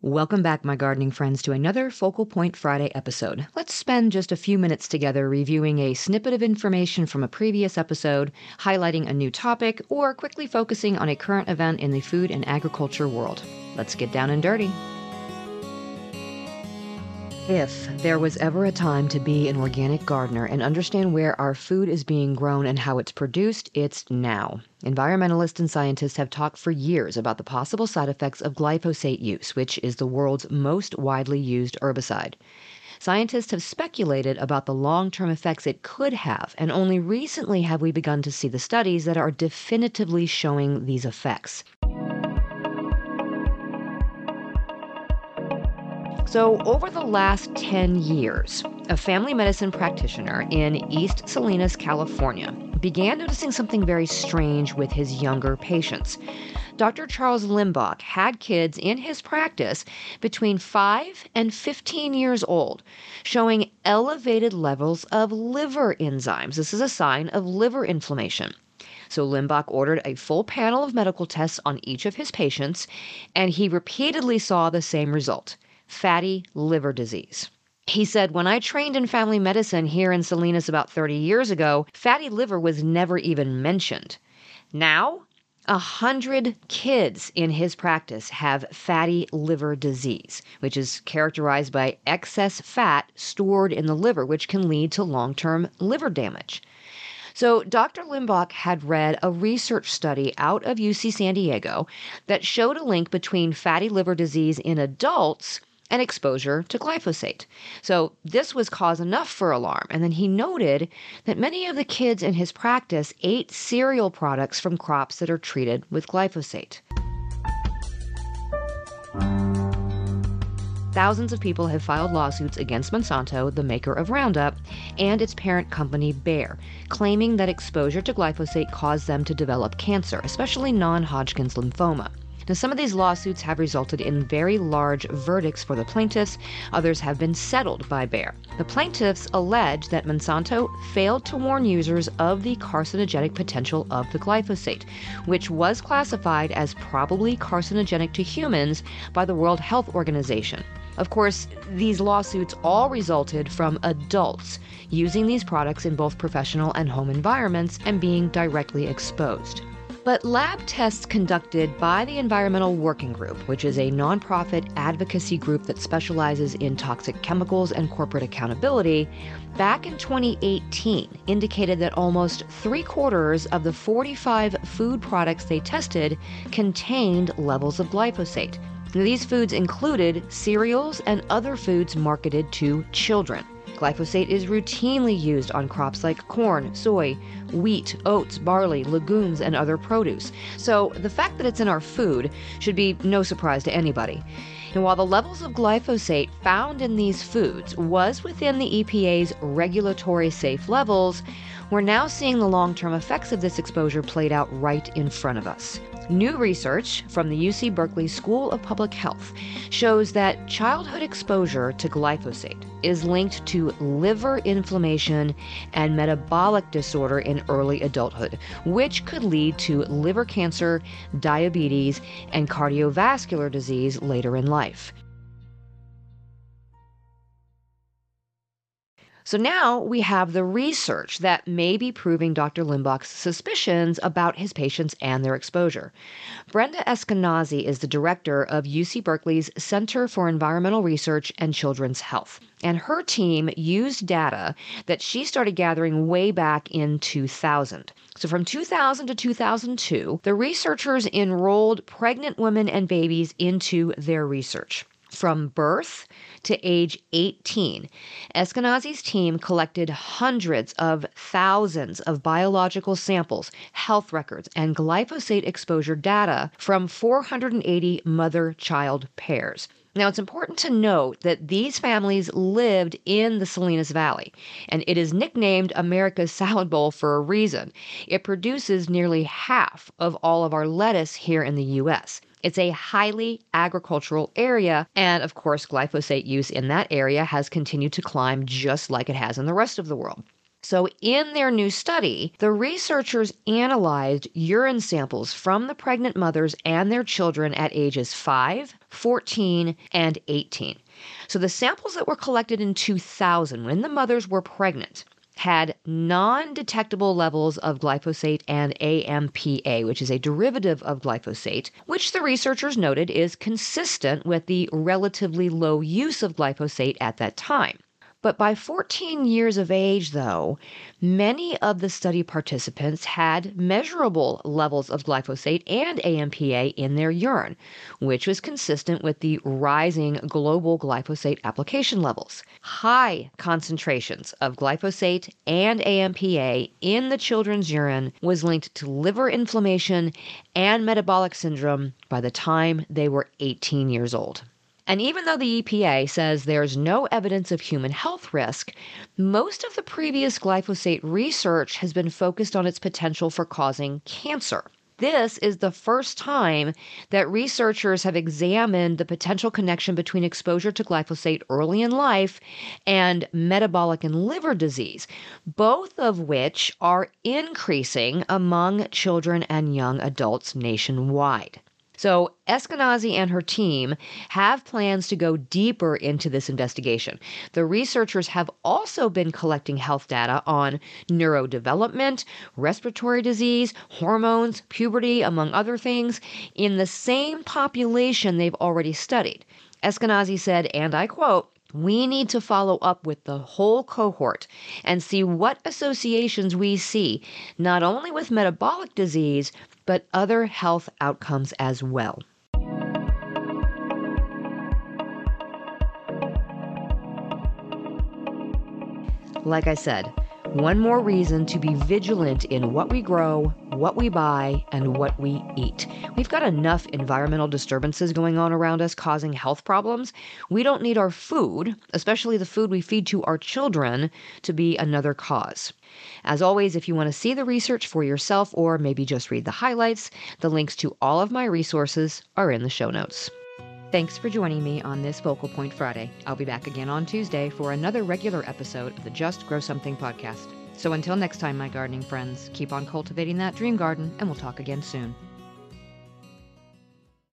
Welcome back, my gardening friends, to another Focal Point Friday episode. Let's spend just a few minutes together reviewing a snippet of information from a previous episode, highlighting a new topic, or quickly focusing on a current event in the food and agriculture world. Let's get down and dirty. If there was ever a time to be an organic gardener and understand where our food is being grown and how it's produced, it's now. Environmentalists and scientists have talked for years about the possible side effects of glyphosate use, which is the world's most widely used herbicide. Scientists have speculated about the long term effects it could have, and only recently have we begun to see the studies that are definitively showing these effects. So, over the last 10 years, a family medicine practitioner in East Salinas, California, began noticing something very strange with his younger patients. Dr. Charles Limbach had kids in his practice between 5 and 15 years old showing elevated levels of liver enzymes. This is a sign of liver inflammation. So Limbach ordered a full panel of medical tests on each of his patients, and he repeatedly saw the same result fatty liver disease. He said, When I trained in family medicine here in Salinas about 30 years ago, fatty liver was never even mentioned. Now, a hundred kids in his practice have fatty liver disease, which is characterized by excess fat stored in the liver, which can lead to long term liver damage. So, Dr. Limbach had read a research study out of UC San Diego that showed a link between fatty liver disease in adults and exposure to glyphosate. So, this was cause enough for alarm. And then he noted that many of the kids in his practice ate cereal products from crops that are treated with glyphosate. Thousands of people have filed lawsuits against Monsanto, the maker of Roundup, and its parent company Bayer, claiming that exposure to glyphosate caused them to develop cancer, especially non Hodgkin's lymphoma. Now, some of these lawsuits have resulted in very large verdicts for the plaintiffs, others have been settled by Bayer. The plaintiffs allege that Monsanto failed to warn users of the carcinogenic potential of the glyphosate, which was classified as probably carcinogenic to humans by the World Health Organization. Of course, these lawsuits all resulted from adults using these products in both professional and home environments and being directly exposed. But lab tests conducted by the Environmental Working Group, which is a nonprofit advocacy group that specializes in toxic chemicals and corporate accountability, back in 2018 indicated that almost three quarters of the 45 food products they tested contained levels of glyphosate. These foods included cereals and other foods marketed to children. Glyphosate is routinely used on crops like corn, soy, wheat, oats, barley, legumes, and other produce. So the fact that it's in our food should be no surprise to anybody. And while the levels of glyphosate found in these foods was within the EPA's regulatory safe levels, we're now seeing the long term effects of this exposure played out right in front of us. New research from the UC Berkeley School of Public Health shows that childhood exposure to glyphosate is linked to liver inflammation and metabolic disorder in early adulthood, which could lead to liver cancer, diabetes, and cardiovascular disease later in life. So now we have the research that may be proving Dr. Limbach's suspicions about his patients and their exposure. Brenda Eskenazi is the director of UC Berkeley's Center for Environmental Research and Children's Health. And her team used data that she started gathering way back in 2000. So from 2000 to 2002, the researchers enrolled pregnant women and babies into their research. From birth to age 18, Eskenazi's team collected hundreds of thousands of biological samples, health records, and glyphosate exposure data from 480 mother child pairs. Now, it's important to note that these families lived in the Salinas Valley, and it is nicknamed America's salad bowl for a reason. It produces nearly half of all of our lettuce here in the U.S. It's a highly agricultural area, and of course, glyphosate use in that area has continued to climb just like it has in the rest of the world. So, in their new study, the researchers analyzed urine samples from the pregnant mothers and their children at ages 5, 14, and 18. So, the samples that were collected in 2000, when the mothers were pregnant, had non detectable levels of glyphosate and AMPA, which is a derivative of glyphosate, which the researchers noted is consistent with the relatively low use of glyphosate at that time. But by 14 years of age, though, many of the study participants had measurable levels of glyphosate and AMPA in their urine, which was consistent with the rising global glyphosate application levels. High concentrations of glyphosate and AMPA in the children's urine was linked to liver inflammation and metabolic syndrome by the time they were 18 years old. And even though the EPA says there's no evidence of human health risk, most of the previous glyphosate research has been focused on its potential for causing cancer. This is the first time that researchers have examined the potential connection between exposure to glyphosate early in life and metabolic and liver disease, both of which are increasing among children and young adults nationwide. So, Eskenazi and her team have plans to go deeper into this investigation. The researchers have also been collecting health data on neurodevelopment, respiratory disease, hormones, puberty, among other things, in the same population they've already studied. Eskenazi said, and I quote, we need to follow up with the whole cohort and see what associations we see, not only with metabolic disease, but other health outcomes as well. Like I said, one more reason to be vigilant in what we grow, what we buy, and what we eat. We've got enough environmental disturbances going on around us causing health problems. We don't need our food, especially the food we feed to our children, to be another cause. As always, if you want to see the research for yourself or maybe just read the highlights, the links to all of my resources are in the show notes. Thanks for joining me on this Focal Point Friday. I'll be back again on Tuesday for another regular episode of the Just Grow Something podcast. So until next time, my gardening friends, keep on cultivating that dream garden, and we'll talk again soon.